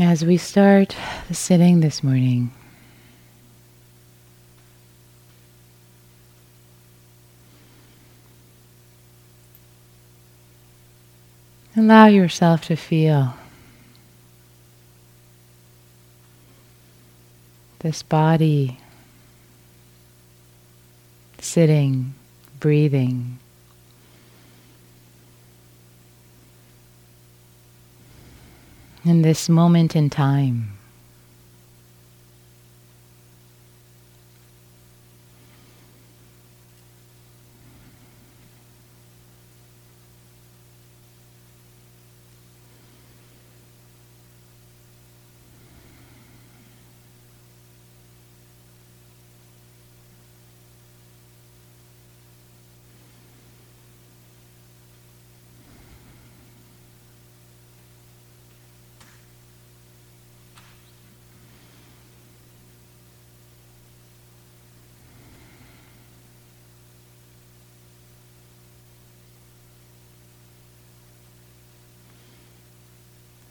As we start the sitting this morning, allow yourself to feel this body sitting, breathing. In this moment in time.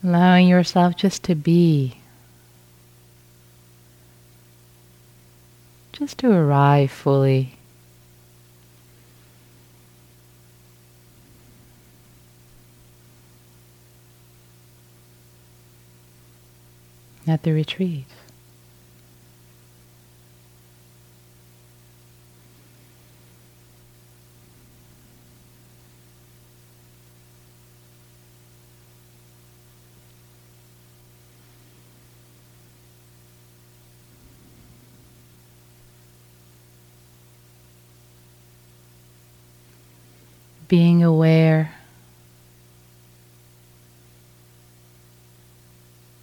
Allowing yourself just to be, just to arrive fully. At the retreat. Being aware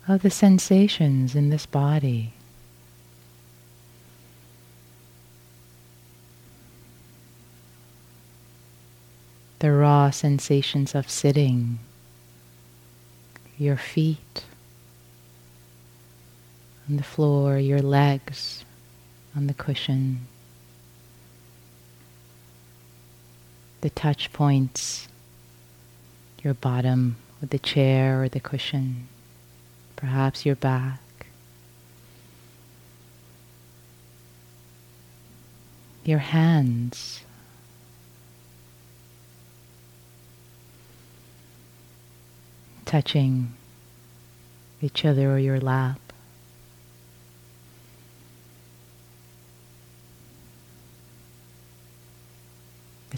of the sensations in this body. The raw sensations of sitting, your feet on the floor, your legs on the cushion. The touch points, your bottom with the chair or the cushion, perhaps your back. Your hands. Touching each other or your lap.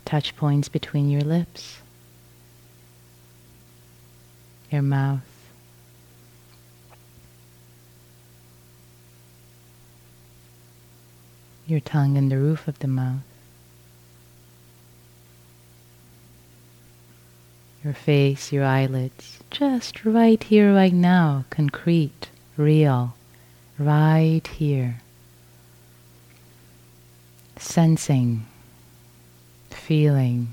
Touch points between your lips, your mouth. Your tongue and the roof of the mouth. Your face, your eyelids, just right here, right now, concrete, real, right here. Sensing feeling.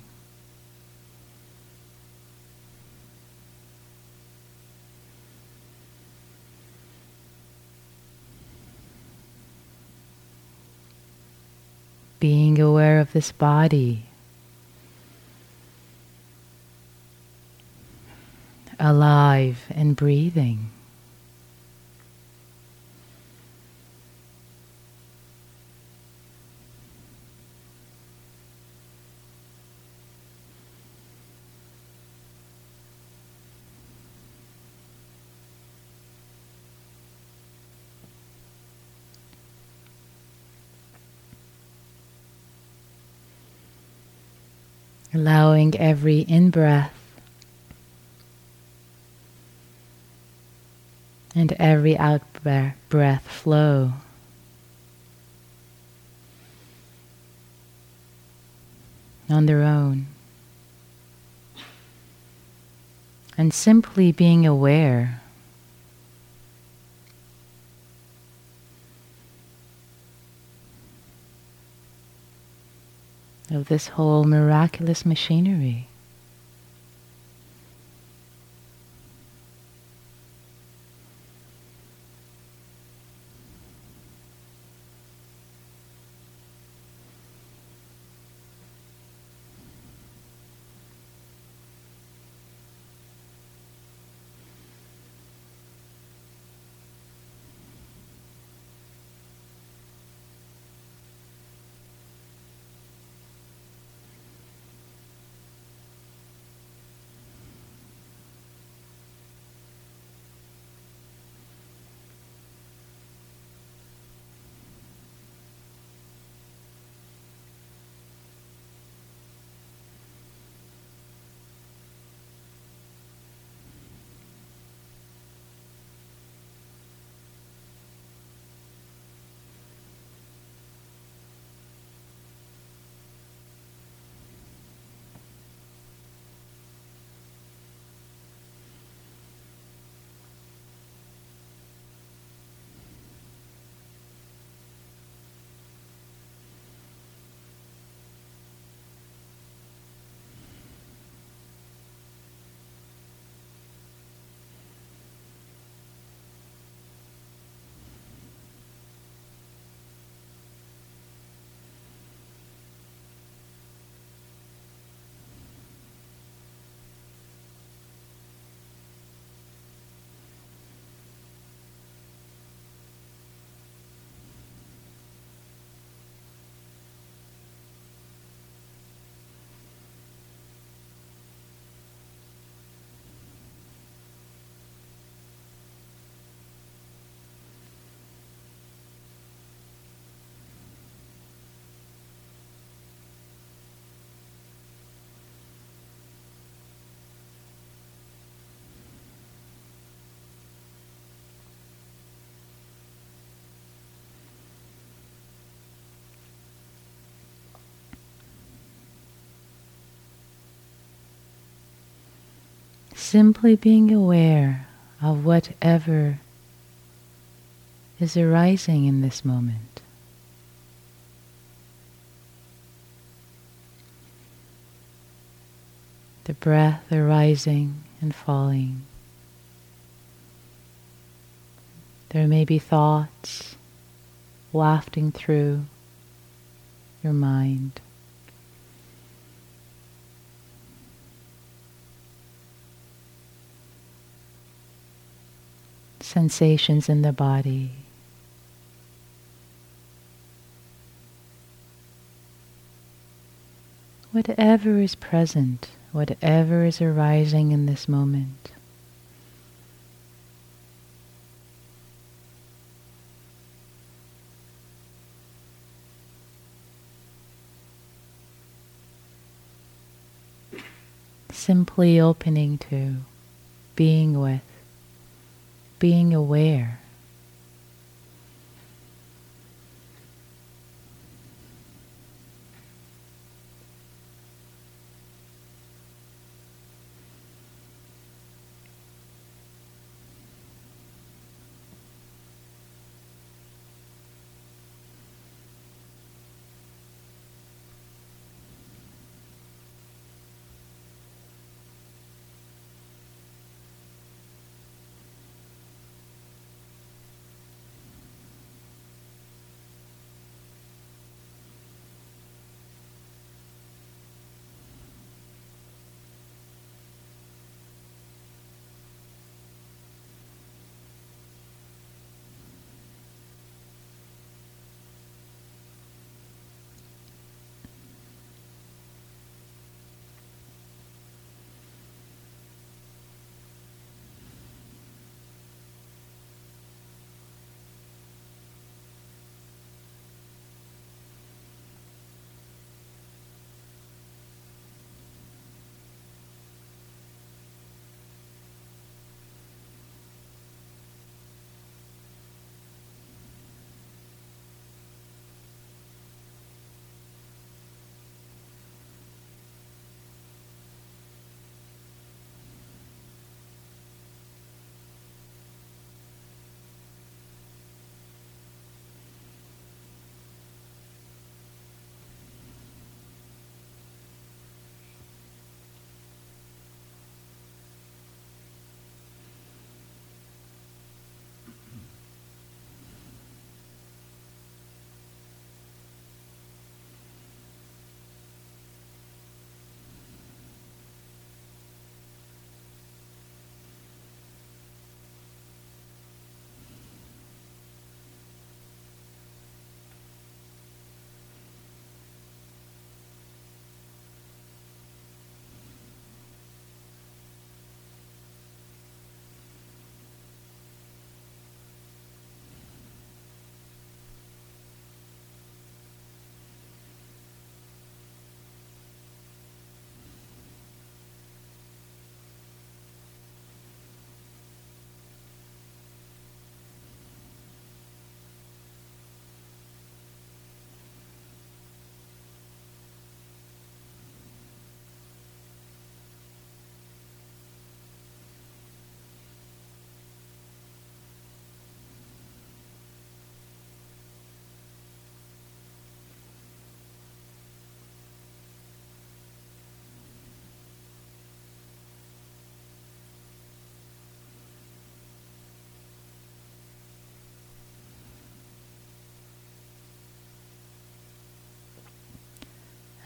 Being aware of this body. Alive and breathing. Allowing every in breath and every out breath flow. On their own. And simply being aware of this whole miraculous machinery. Simply being aware of whatever is arising in this moment. The breath arising and falling. There may be thoughts wafting through your mind. Sensations in the body. Whatever is present, whatever is arising in this moment. simply opening to, being with, being aware.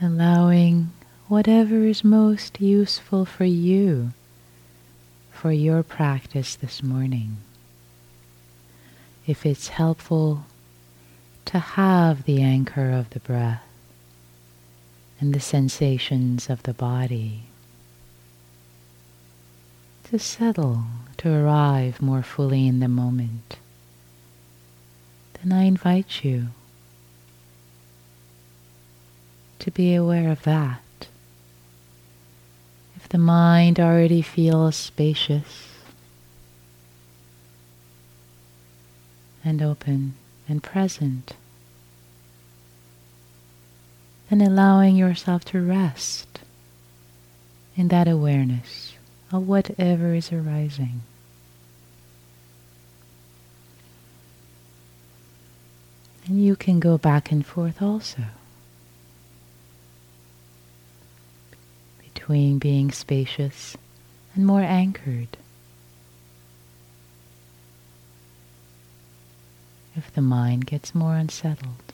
Allowing whatever is most useful for you for your practice this morning. If it's helpful to have the anchor of the breath and the sensations of the body, to settle, to arrive more fully in the moment, then I invite you to be aware of that. If the mind already feels spacious and open and present, then allowing yourself to rest in that awareness of whatever is arising. And you can go back and forth also between being spacious and more anchored. If the mind gets more unsettled.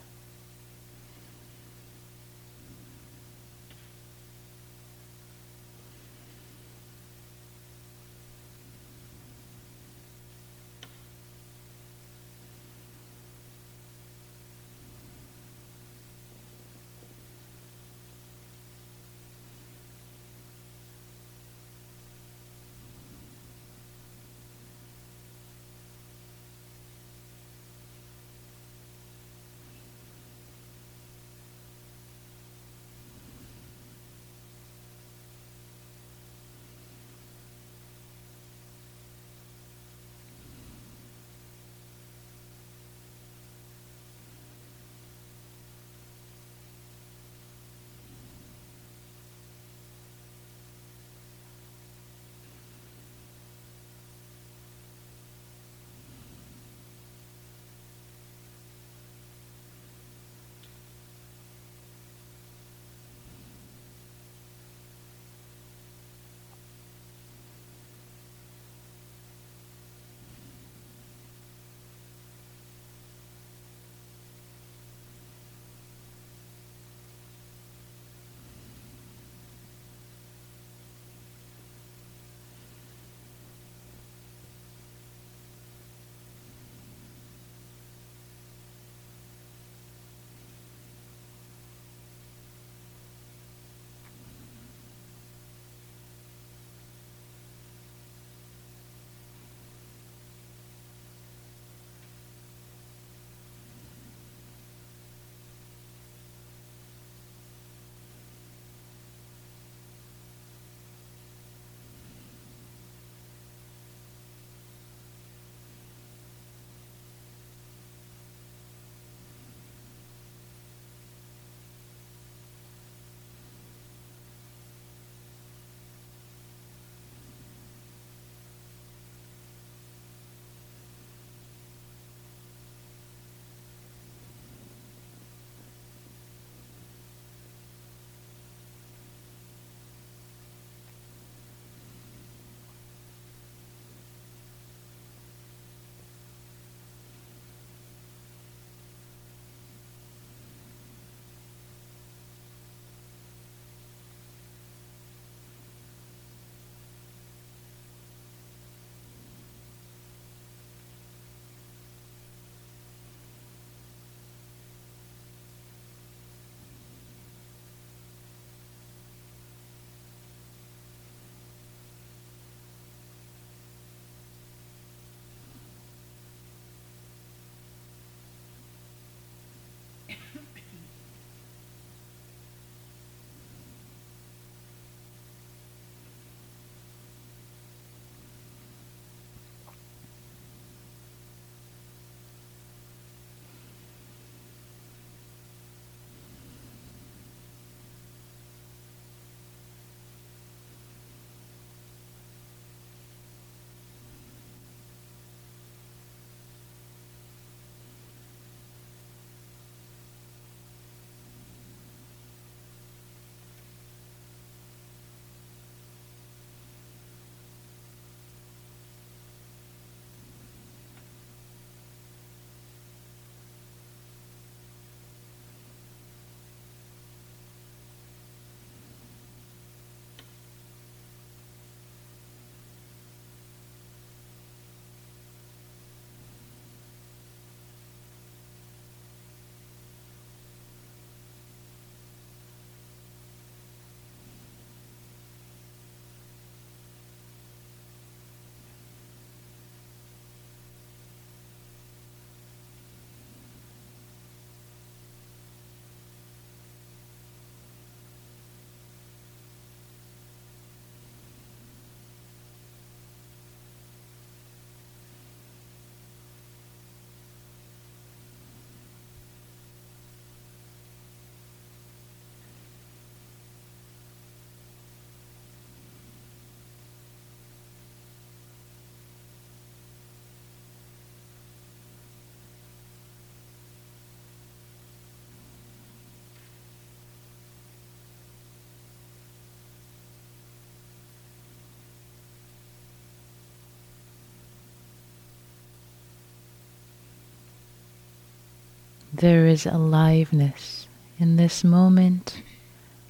There is aliveness in this moment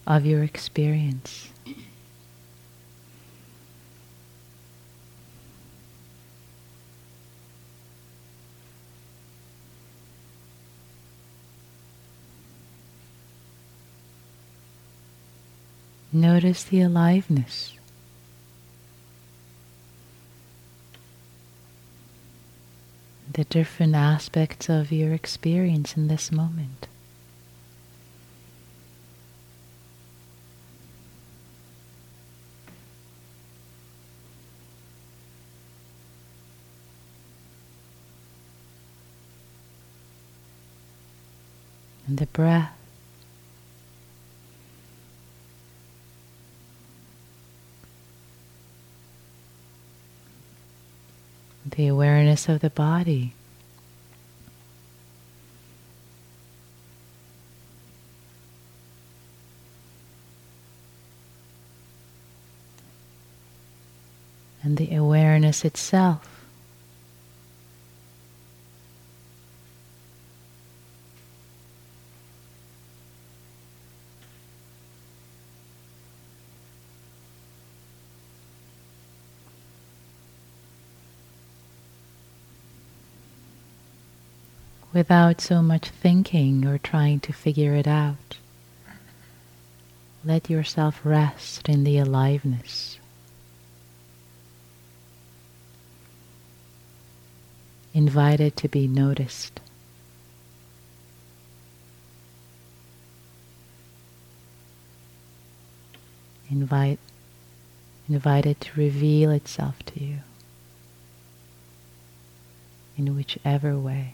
of your experience. Notice the aliveness. The different aspects of your experience in this moment. And the breath. the awareness of the body. And the awareness itself. Without so much thinking or trying to figure it out. Let yourself rest in the aliveness. Invite it to be noticed. Invite, invite it to reveal itself to you in whichever way.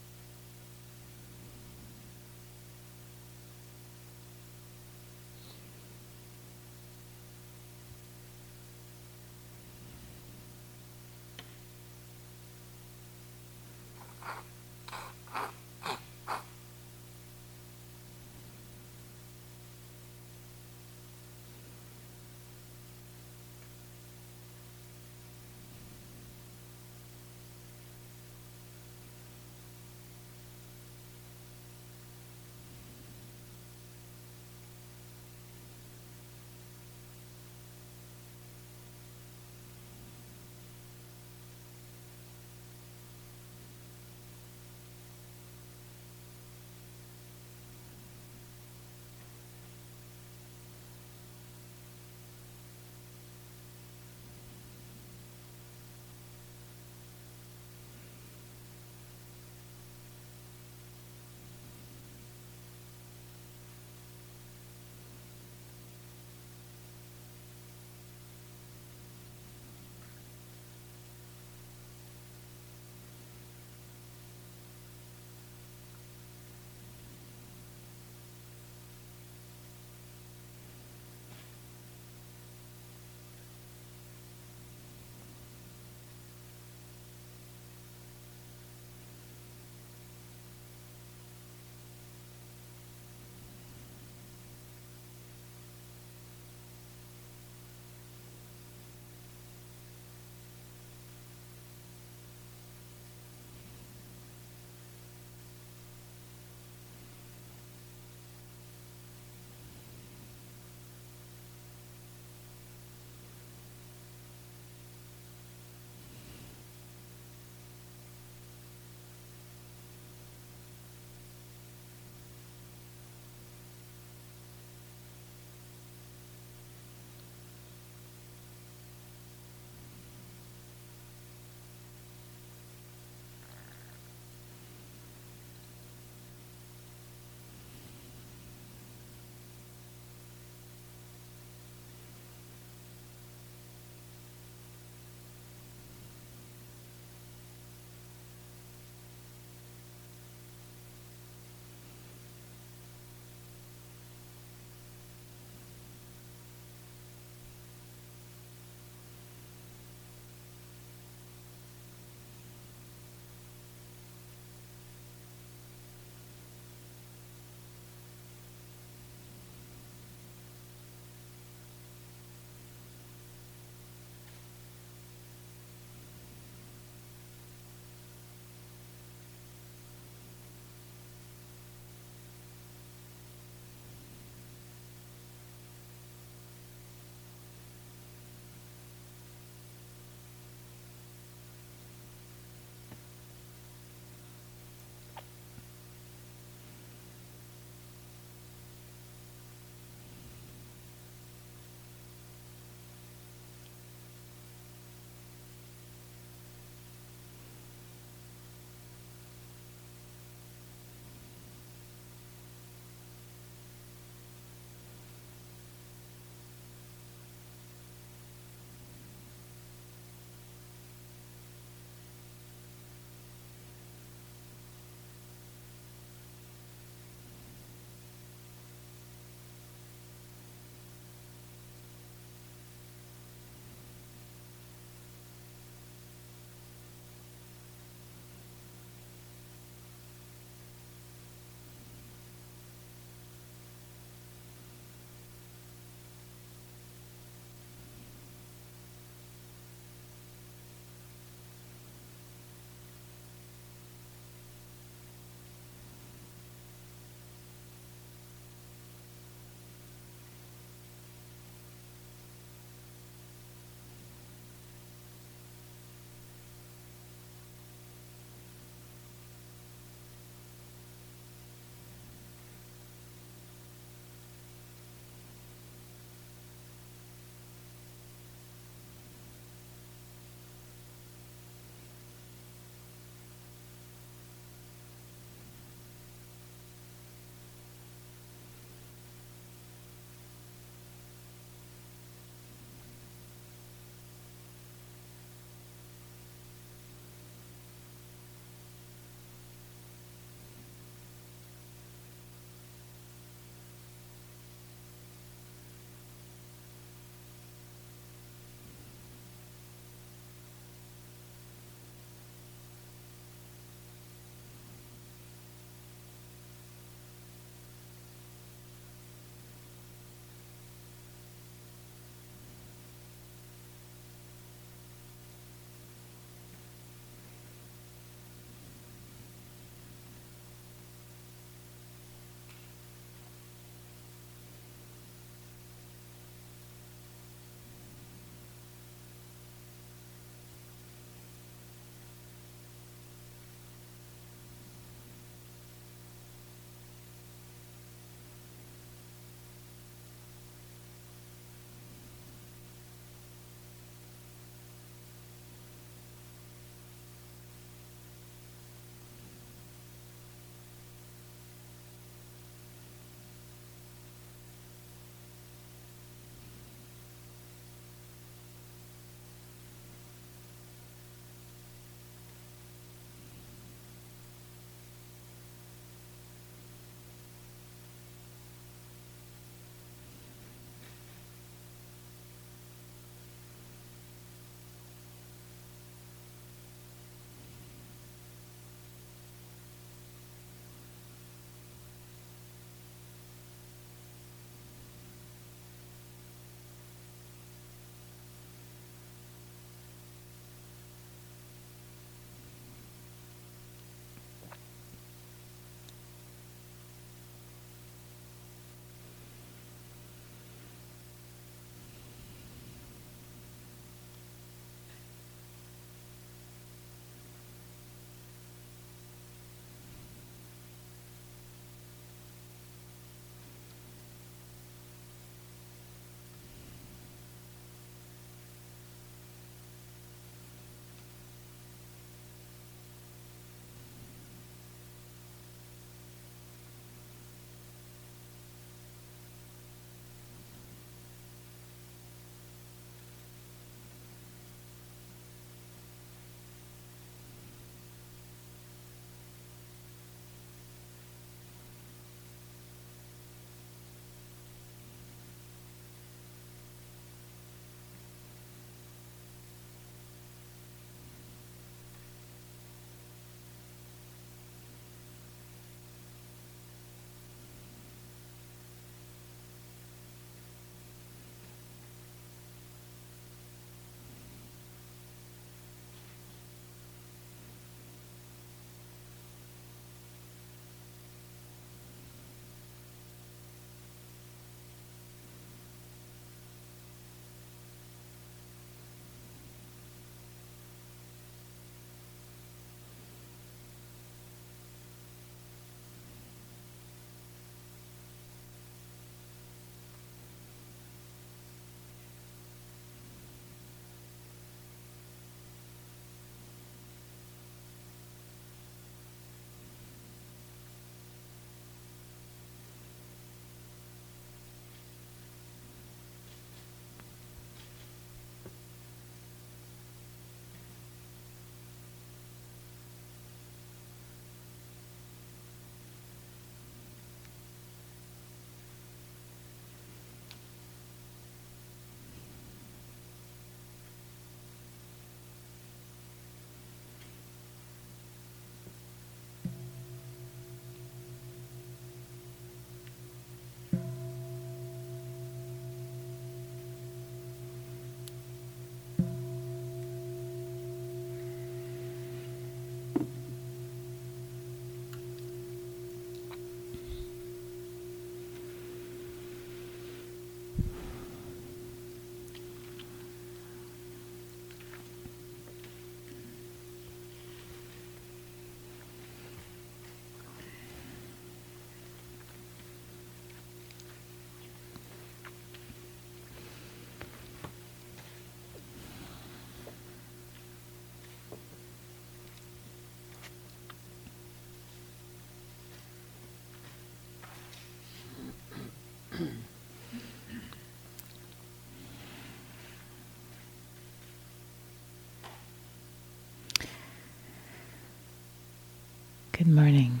Good morning.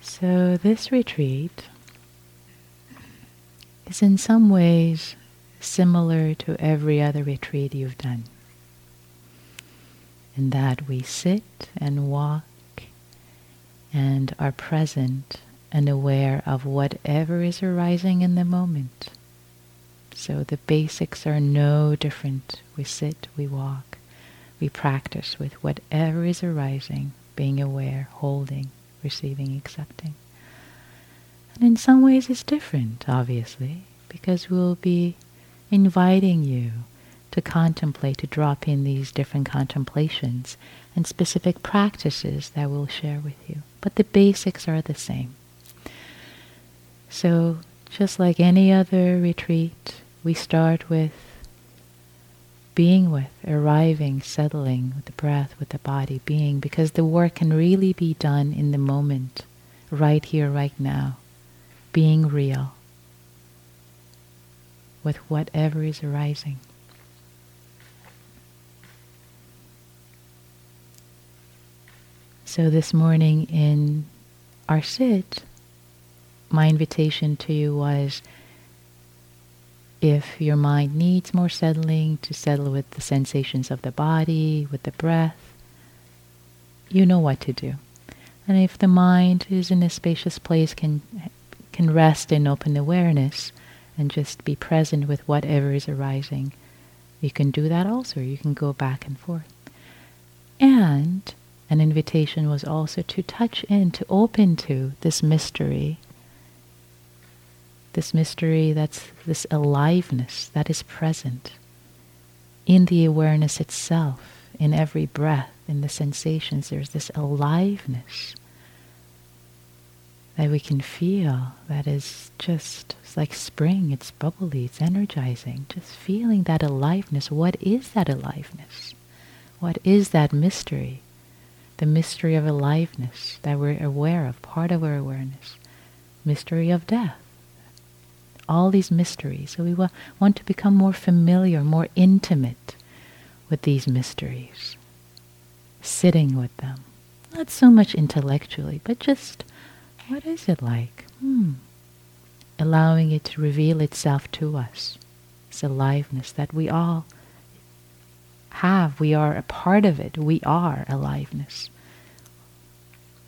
So, this retreat is in some ways similar to every other retreat you've done. In that we sit and walk and are present and aware of whatever is arising in the moment. So the basics are no different. We sit, we walk, we practice with whatever is arising, being aware, holding, receiving, accepting. And in some ways it's different, obviously, because we'll be inviting you to contemplate, to drop in these different contemplations and specific practices that we'll share with you. But the basics are the same. So, just like any other retreat, we start with being with, arriving, settling with the breath, with the body, being, because the work can really be done in the moment, right here, right now, being real with whatever is arising. So this morning in our sit, my invitation to you was if your mind needs more settling, to settle with the sensations of the body, with the breath, you know what to do. And if the mind is in a spacious place, can can rest in open awareness and just be present with whatever is arising, you can do that also. You can go back and forth. And an invitation was also to touch in, to open to this mystery this mystery, that's this aliveness that is present in the awareness itself, in every breath, in the sensations. There's this aliveness that we can feel that is just like spring, it's bubbly, it's energizing. Just feeling that aliveness. What is that aliveness? What is that mystery? The mystery of aliveness that we're aware of, part of our awareness. Mystery of death all these mysteries. So we wa- want to become more familiar, more intimate with these mysteries, sitting with them. Not so much intellectually, but just what is it like? Hmm. Allowing it to reveal itself to us. It's aliveness that we all have. We are a part of it. We are aliveness.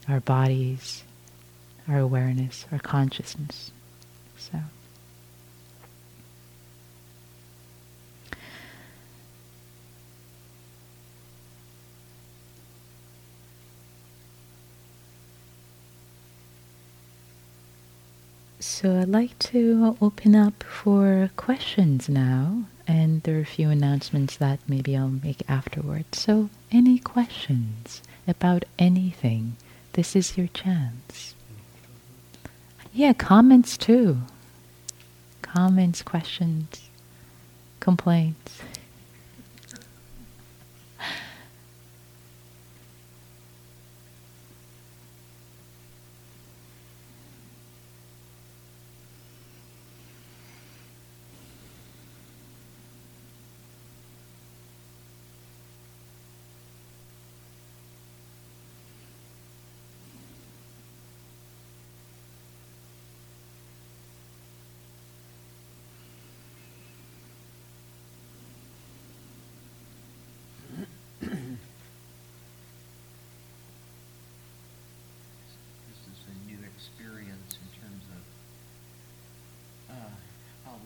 Our bodies, our awareness, our consciousness. So. So I'd like to open up for questions now, and there are a few announcements that maybe I'll make afterwards. So, any questions about anything? This is your chance. Yeah, comments too. Comments, questions, complaints.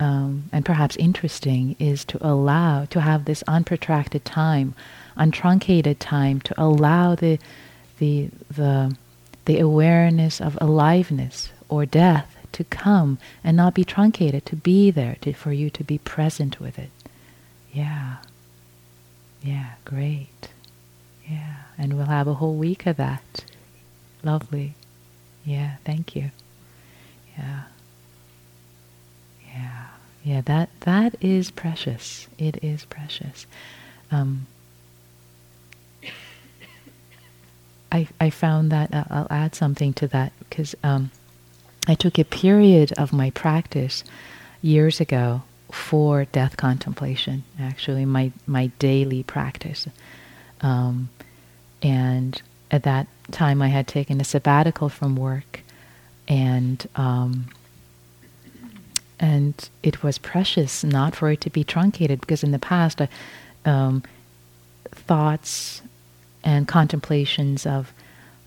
um, and perhaps interesting is to allow, to have this unprotracted time, untruncated time, to allow the, the, the the awareness of aliveness or death to come and not be truncated, to be there, to, for you to be present with it. Yeah. Yeah, great. Yeah, and we'll have a whole week of that. Lovely. Yeah, thank you. Yeah. Yeah. Yeah, that that is precious. It is precious. Um, I I found that uh, I'll add something to that because um, I took a period of my practice years ago for death contemplation. Actually, my my daily practice, um, and at that time I had taken a sabbatical from work, and um, and it was precious not for it to be truncated because in the past, uh, um, thoughts and contemplations of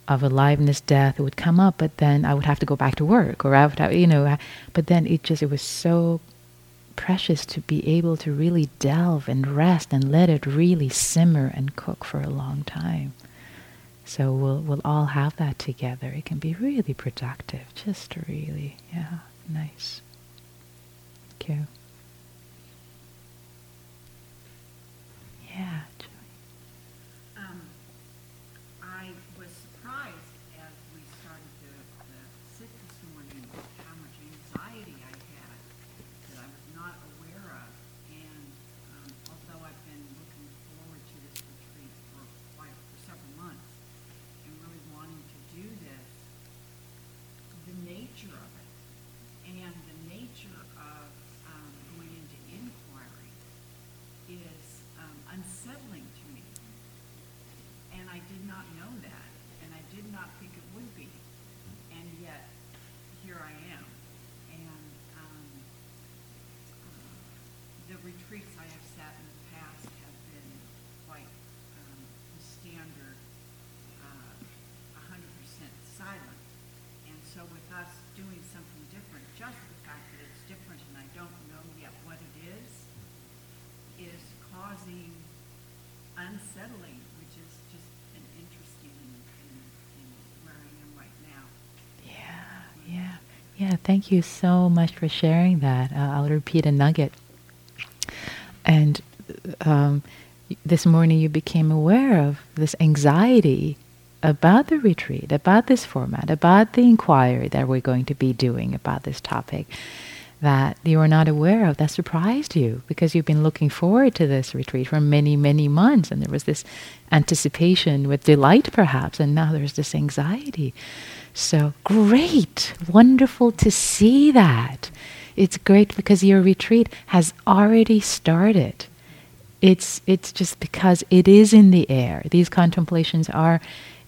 of aliveness, death would come up, but then I would have to go back to work, or I would have, you know, but then it just it was so precious to be able to really delve and rest and let it really simmer and cook for a long time. So we'll we'll all have that together. It can be really productive, just really, yeah, nice. You. Yeah. Retreats I have sat in the past have been quite um, the standard, uh, 100% silent. And so with us doing something different, just the fact that it's different and I don't know yet what it is, is causing unsettling, which is just thank you so much for sharing that. Uh, I'll repeat a nugget and um, this morning you became aware of this anxiety about the retreat, about this format, about the inquiry that we're going to be doing about this topic that you were not aware of that surprised you because you've been looking forward to this retreat for many, many months and there was this anticipation with delight perhaps and now there's this anxiety. So great, wonderful to see that. It's great because your retreat has already started. It's, it's just because it is in the air. These contemplations are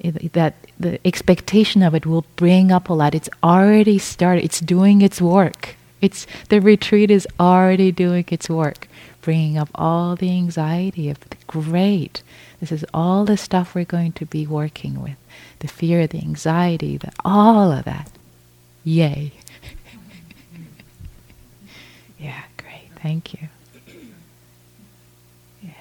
eh, that the expectation of it will bring up a lot. It's already started. It's doing its work. It's the retreat is already doing its work, bringing up all the anxiety of the great. This is all the stuff we're going to be working with. The fear, the anxiety, the all of that. Yay. Yeah, great. Thank you. Yeah.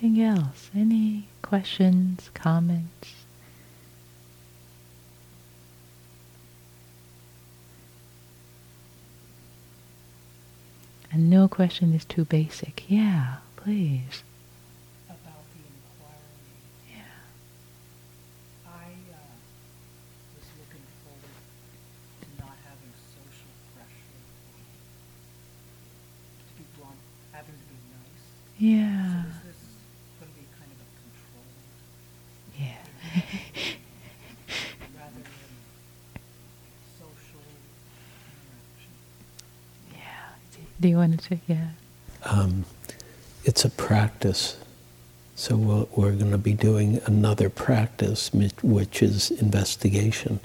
Anything else? Any questions, comments? And no question is too basic. Yeah, please. About the inquiry. Yeah. I uh, was looking forward to not having social pressure, to be blunt, having to be nice. Yeah. So is this going to be kind of a control Yeah. rather than social interaction? yeah. Do you want to? Yeah. um, it's a practice. So we'll, we're going to be doing another practice, which is investigation.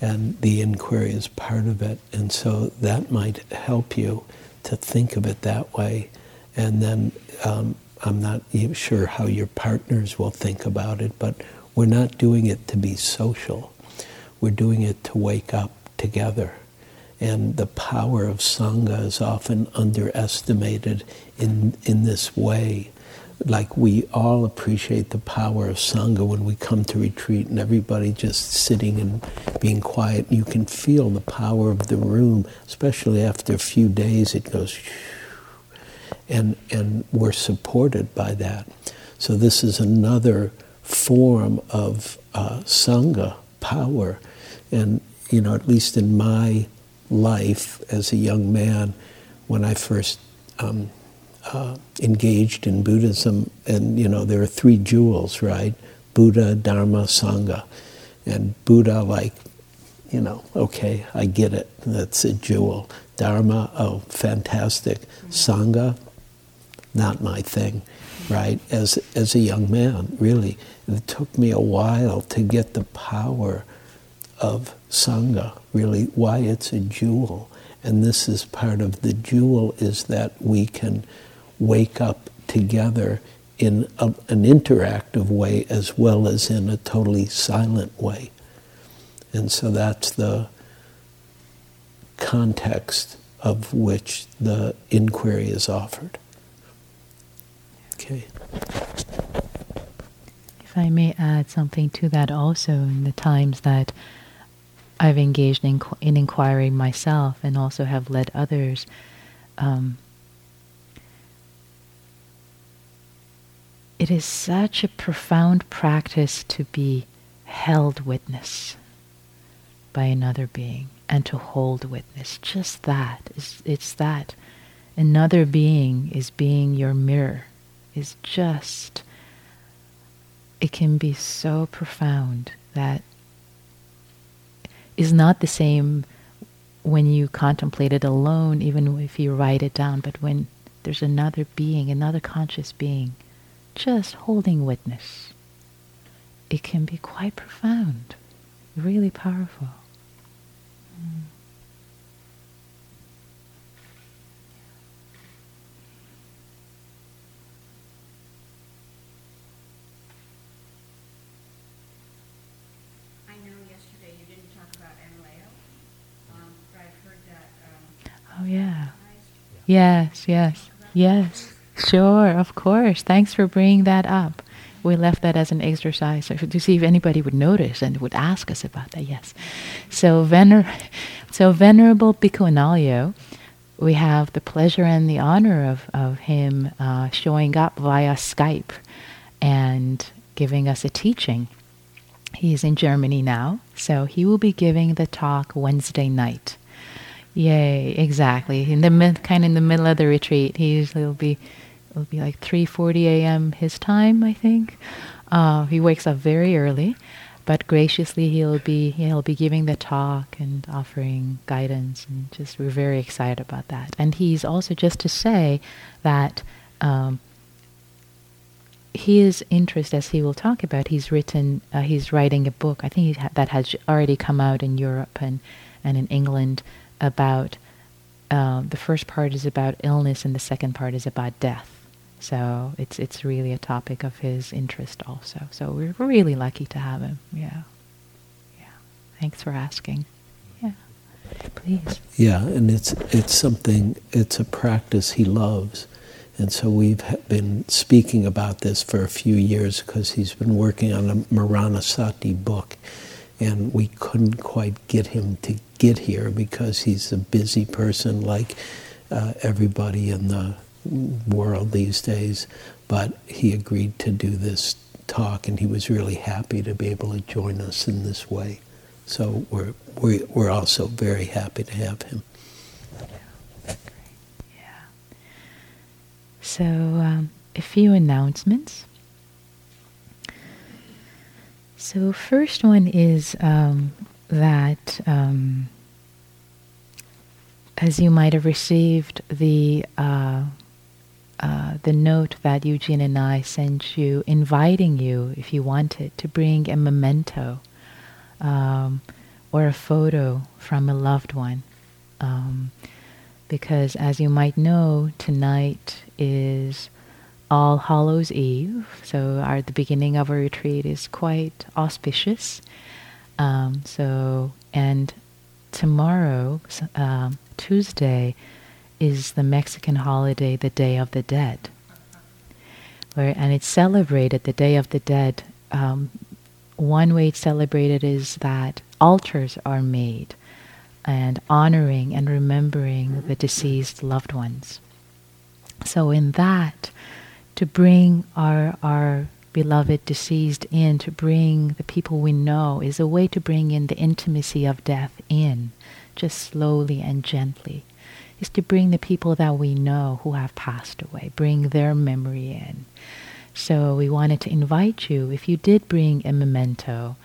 And the inquiry is part of it. And so that might help you to think of it that way. And then um, I'm not sure how your partners will think about it, but we're not doing it to be social. We're doing it to wake up together. And the power of Sangha is often underestimated in, in this way. Like we all appreciate the power of Sangha when we come to retreat and everybody just sitting and being quiet. You can feel the power of the room, especially after a few days, it goes, and, and we're supported by that. So, this is another form of uh, Sangha power. And, you know, at least in my life as a young man, when I first um, uh, engaged in Buddhism, and, you know, there are three jewels, right? Buddha, Dharma, Sangha. And Buddha, like, you know, okay, I get it. That's a jewel. Dharma, oh, fantastic. Sangha, not my thing, right? As, as a young man, really. It took me a while to get the power of Sangha, really, why it's a jewel. And this is part of the jewel is that we can wake up together in a, an interactive way as well as in a totally silent way. And so that's the context of which the inquiry is offered. Okay. If I may add something to that also, in the times that I've engaged in, in inquiry myself and also have led others, um, it is such a profound practice to be held witness by another being and to hold witness. Just that. It's, it's that. Another being is being your mirror, is just, it can be so profound that is not the same when you contemplate it alone, even if you write it down, but when there's another being, another conscious being, just holding witness. It can be quite profound, really powerful. I know yesterday you didn't talk about Analayo, um, but I've heard that, um, Oh, yeah. Yes, yes, yes. Sure, of course. Thanks for bringing that up. We left that as an exercise to see if anybody would notice and would ask us about that. Yes. So, vener- so Venerable Bhikkhu Analayo, we have the pleasure and the honor of, of him uh, showing up via Skype and giving us a teaching. He's in Germany now, so he will be giving the talk Wednesday night. Yay! Exactly. In the mid, kind of in the middle of the retreat, he usually will be it'll be like 3:40 a.m. his time, I think. Uh, he wakes up very early, but graciously he'll be he'll be giving the talk and offering guidance, and just we're very excited about that. And he's also just to say that. Um, his interest, as he will talk about, he's written, uh, he's writing a book. I think ha- that has already come out in Europe and, and in England about. Uh, the first part is about illness, and the second part is about death. So it's it's really a topic of his interest also. So we're really lucky to have him. Yeah, yeah. Thanks for asking. Yeah, please. Yeah, and it's it's something. It's a practice he loves, and so we've been speaking about this for a few years because he's been working on a Maranasati book, and we couldn't quite get him to get here because he's a busy person like uh, everybody in the world these days. But he agreed to do this talk, and he was really happy to be able to join us in this way. So we're we, we're also very happy to have him. Yeah. So, um, a few announcements. So, first one is um, that, um, as you might have received the uh, uh, the note that Eugene and I sent you, inviting you, if you wanted, to bring a memento um, or a photo from a loved one. Um, because as you might know, tonight is All Hallows Eve, so our the beginning of our retreat is quite auspicious. Um, so and tomorrow, um, Tuesday, is the Mexican holiday, the Day of the Dead, where and it's celebrated the Day of the Dead. Um, one way it's celebrated is that altars are made and honoring and remembering the deceased loved ones. So in that, to bring our our beloved deceased in, to bring the people we know, is a way to bring in the intimacy of death in, just slowly and gently. Is to bring the people that we know who have passed away, bring their memory in. So we wanted to invite you, if you did bring a memento,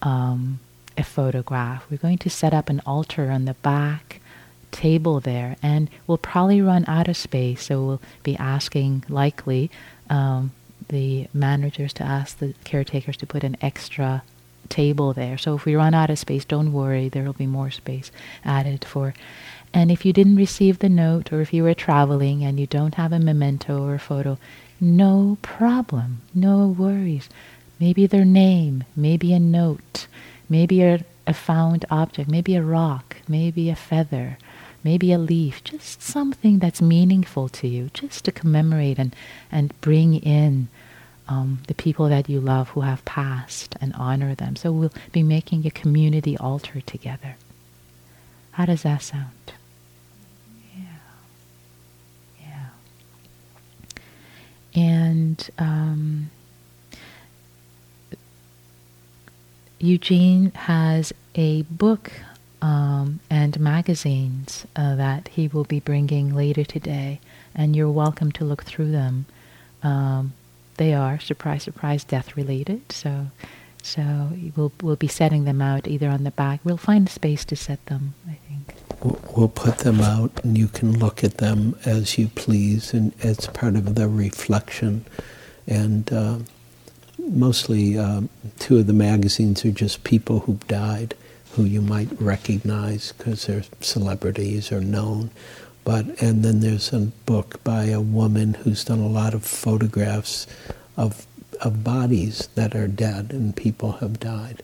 um, a photograph, we're going to set up an altar on the back table there, and we'll probably run out of space, so we'll be asking likely um, the managers to ask the caretakers to put an extra table there. So if we run out of space, don't worry, there will be more space added for. And if you didn't receive the note, or if you were traveling and you don't have a memento or a photo, no problem, no worries. Maybe their name, maybe a note, maybe a, a found object, maybe a rock, maybe a feather, maybe a leaf, just something that's meaningful to you, just to commemorate and, and bring in um, the people that you love who have passed and honor them. So we'll be making a community altar together. How does that sound? Yeah. Yeah. And um, Eugene has a book um, and magazines uh, that he will be bringing later today, and you're welcome to look through them. Um, they are surprise, surprise, death related. So, so we'll we'll be setting them out either on the back. We'll find space to set them. I think. We'll put them out and you can look at them as you please and as part of the reflection. And uh, mostly uh, two of the magazines are just people who've died who you might recognize because they're celebrities or known. But, and then there's a book by a woman who's done a lot of photographs of, of bodies that are dead and people have died.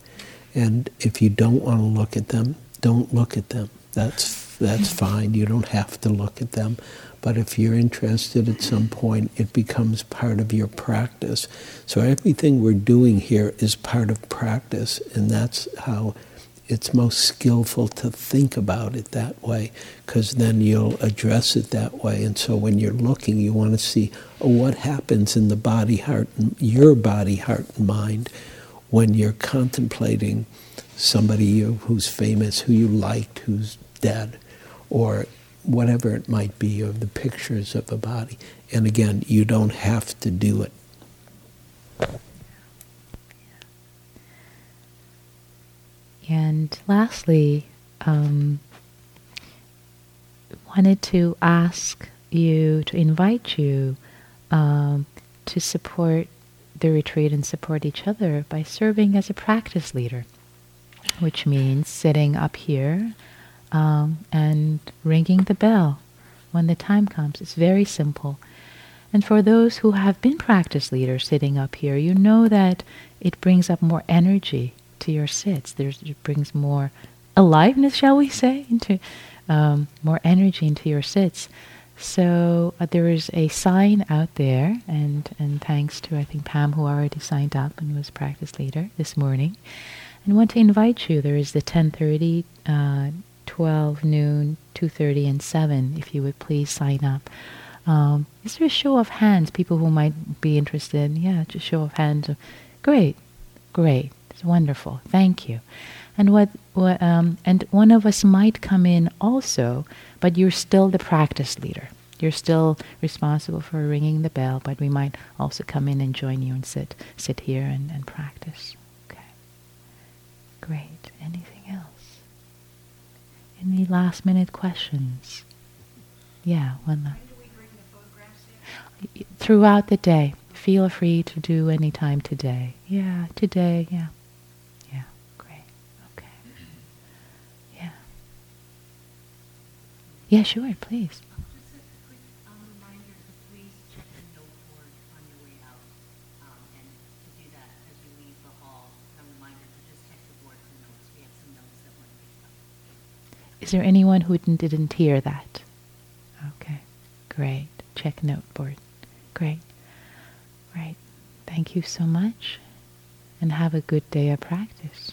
And if you don't want to look at them, don't look at them that's that's fine. You don't have to look at them. But if you're interested at some point, it becomes part of your practice. So everything we're doing here is part of practice, and that's how it's most skillful to think about it that way, because then you'll address it that way. And so when you're looking, you want to see oh, what happens in the body, heart, and your body, heart, and mind when you're contemplating somebody who's famous, who you liked, who's dead, or whatever it might be, or the pictures of a body. And again, you don't have to do it. And lastly, um, wanted to ask you to invite you um, to support the retreat and support each other by serving as a practice leader, which means sitting up here um, and ringing the bell when the time comes. It's very simple. And for those who have been practice leaders sitting up here, you know that it brings up more energy to your sits. There's, it brings more aliveness, shall we say, into um, more energy into your sits. So uh, there is a sign out there, and, and thanks to I think Pam who already signed up and was practice leader this morning, and want to invite you. There is the 10:30, uh, 12, noon, 2:30, and 7. If you would please sign up. Um, is there a show of hands? People who might be interested? Yeah, just show of hands. Great, great, it's wonderful. Thank you. And what, what um, and one of us might come in also but you're still the practice leader. You're still responsible for ringing the bell, but we might also come in and join you and sit sit here and, and practice. Okay. Great. Anything else? Any last minute questions? Yeah, one last. Throughout the day. Feel free to do any time today. Yeah, today, yeah. Yeah, sure, please. Just a quick um, reminder to please check the note board on your way out. Um, And to do that as you leave the hall, a reminder to just check the board for notes. We have some notes that weren't please. Is there anyone who didn't, didn't hear that? Okay, great. Check note board. Great. Right. Thank you so much, and have a good day of practice.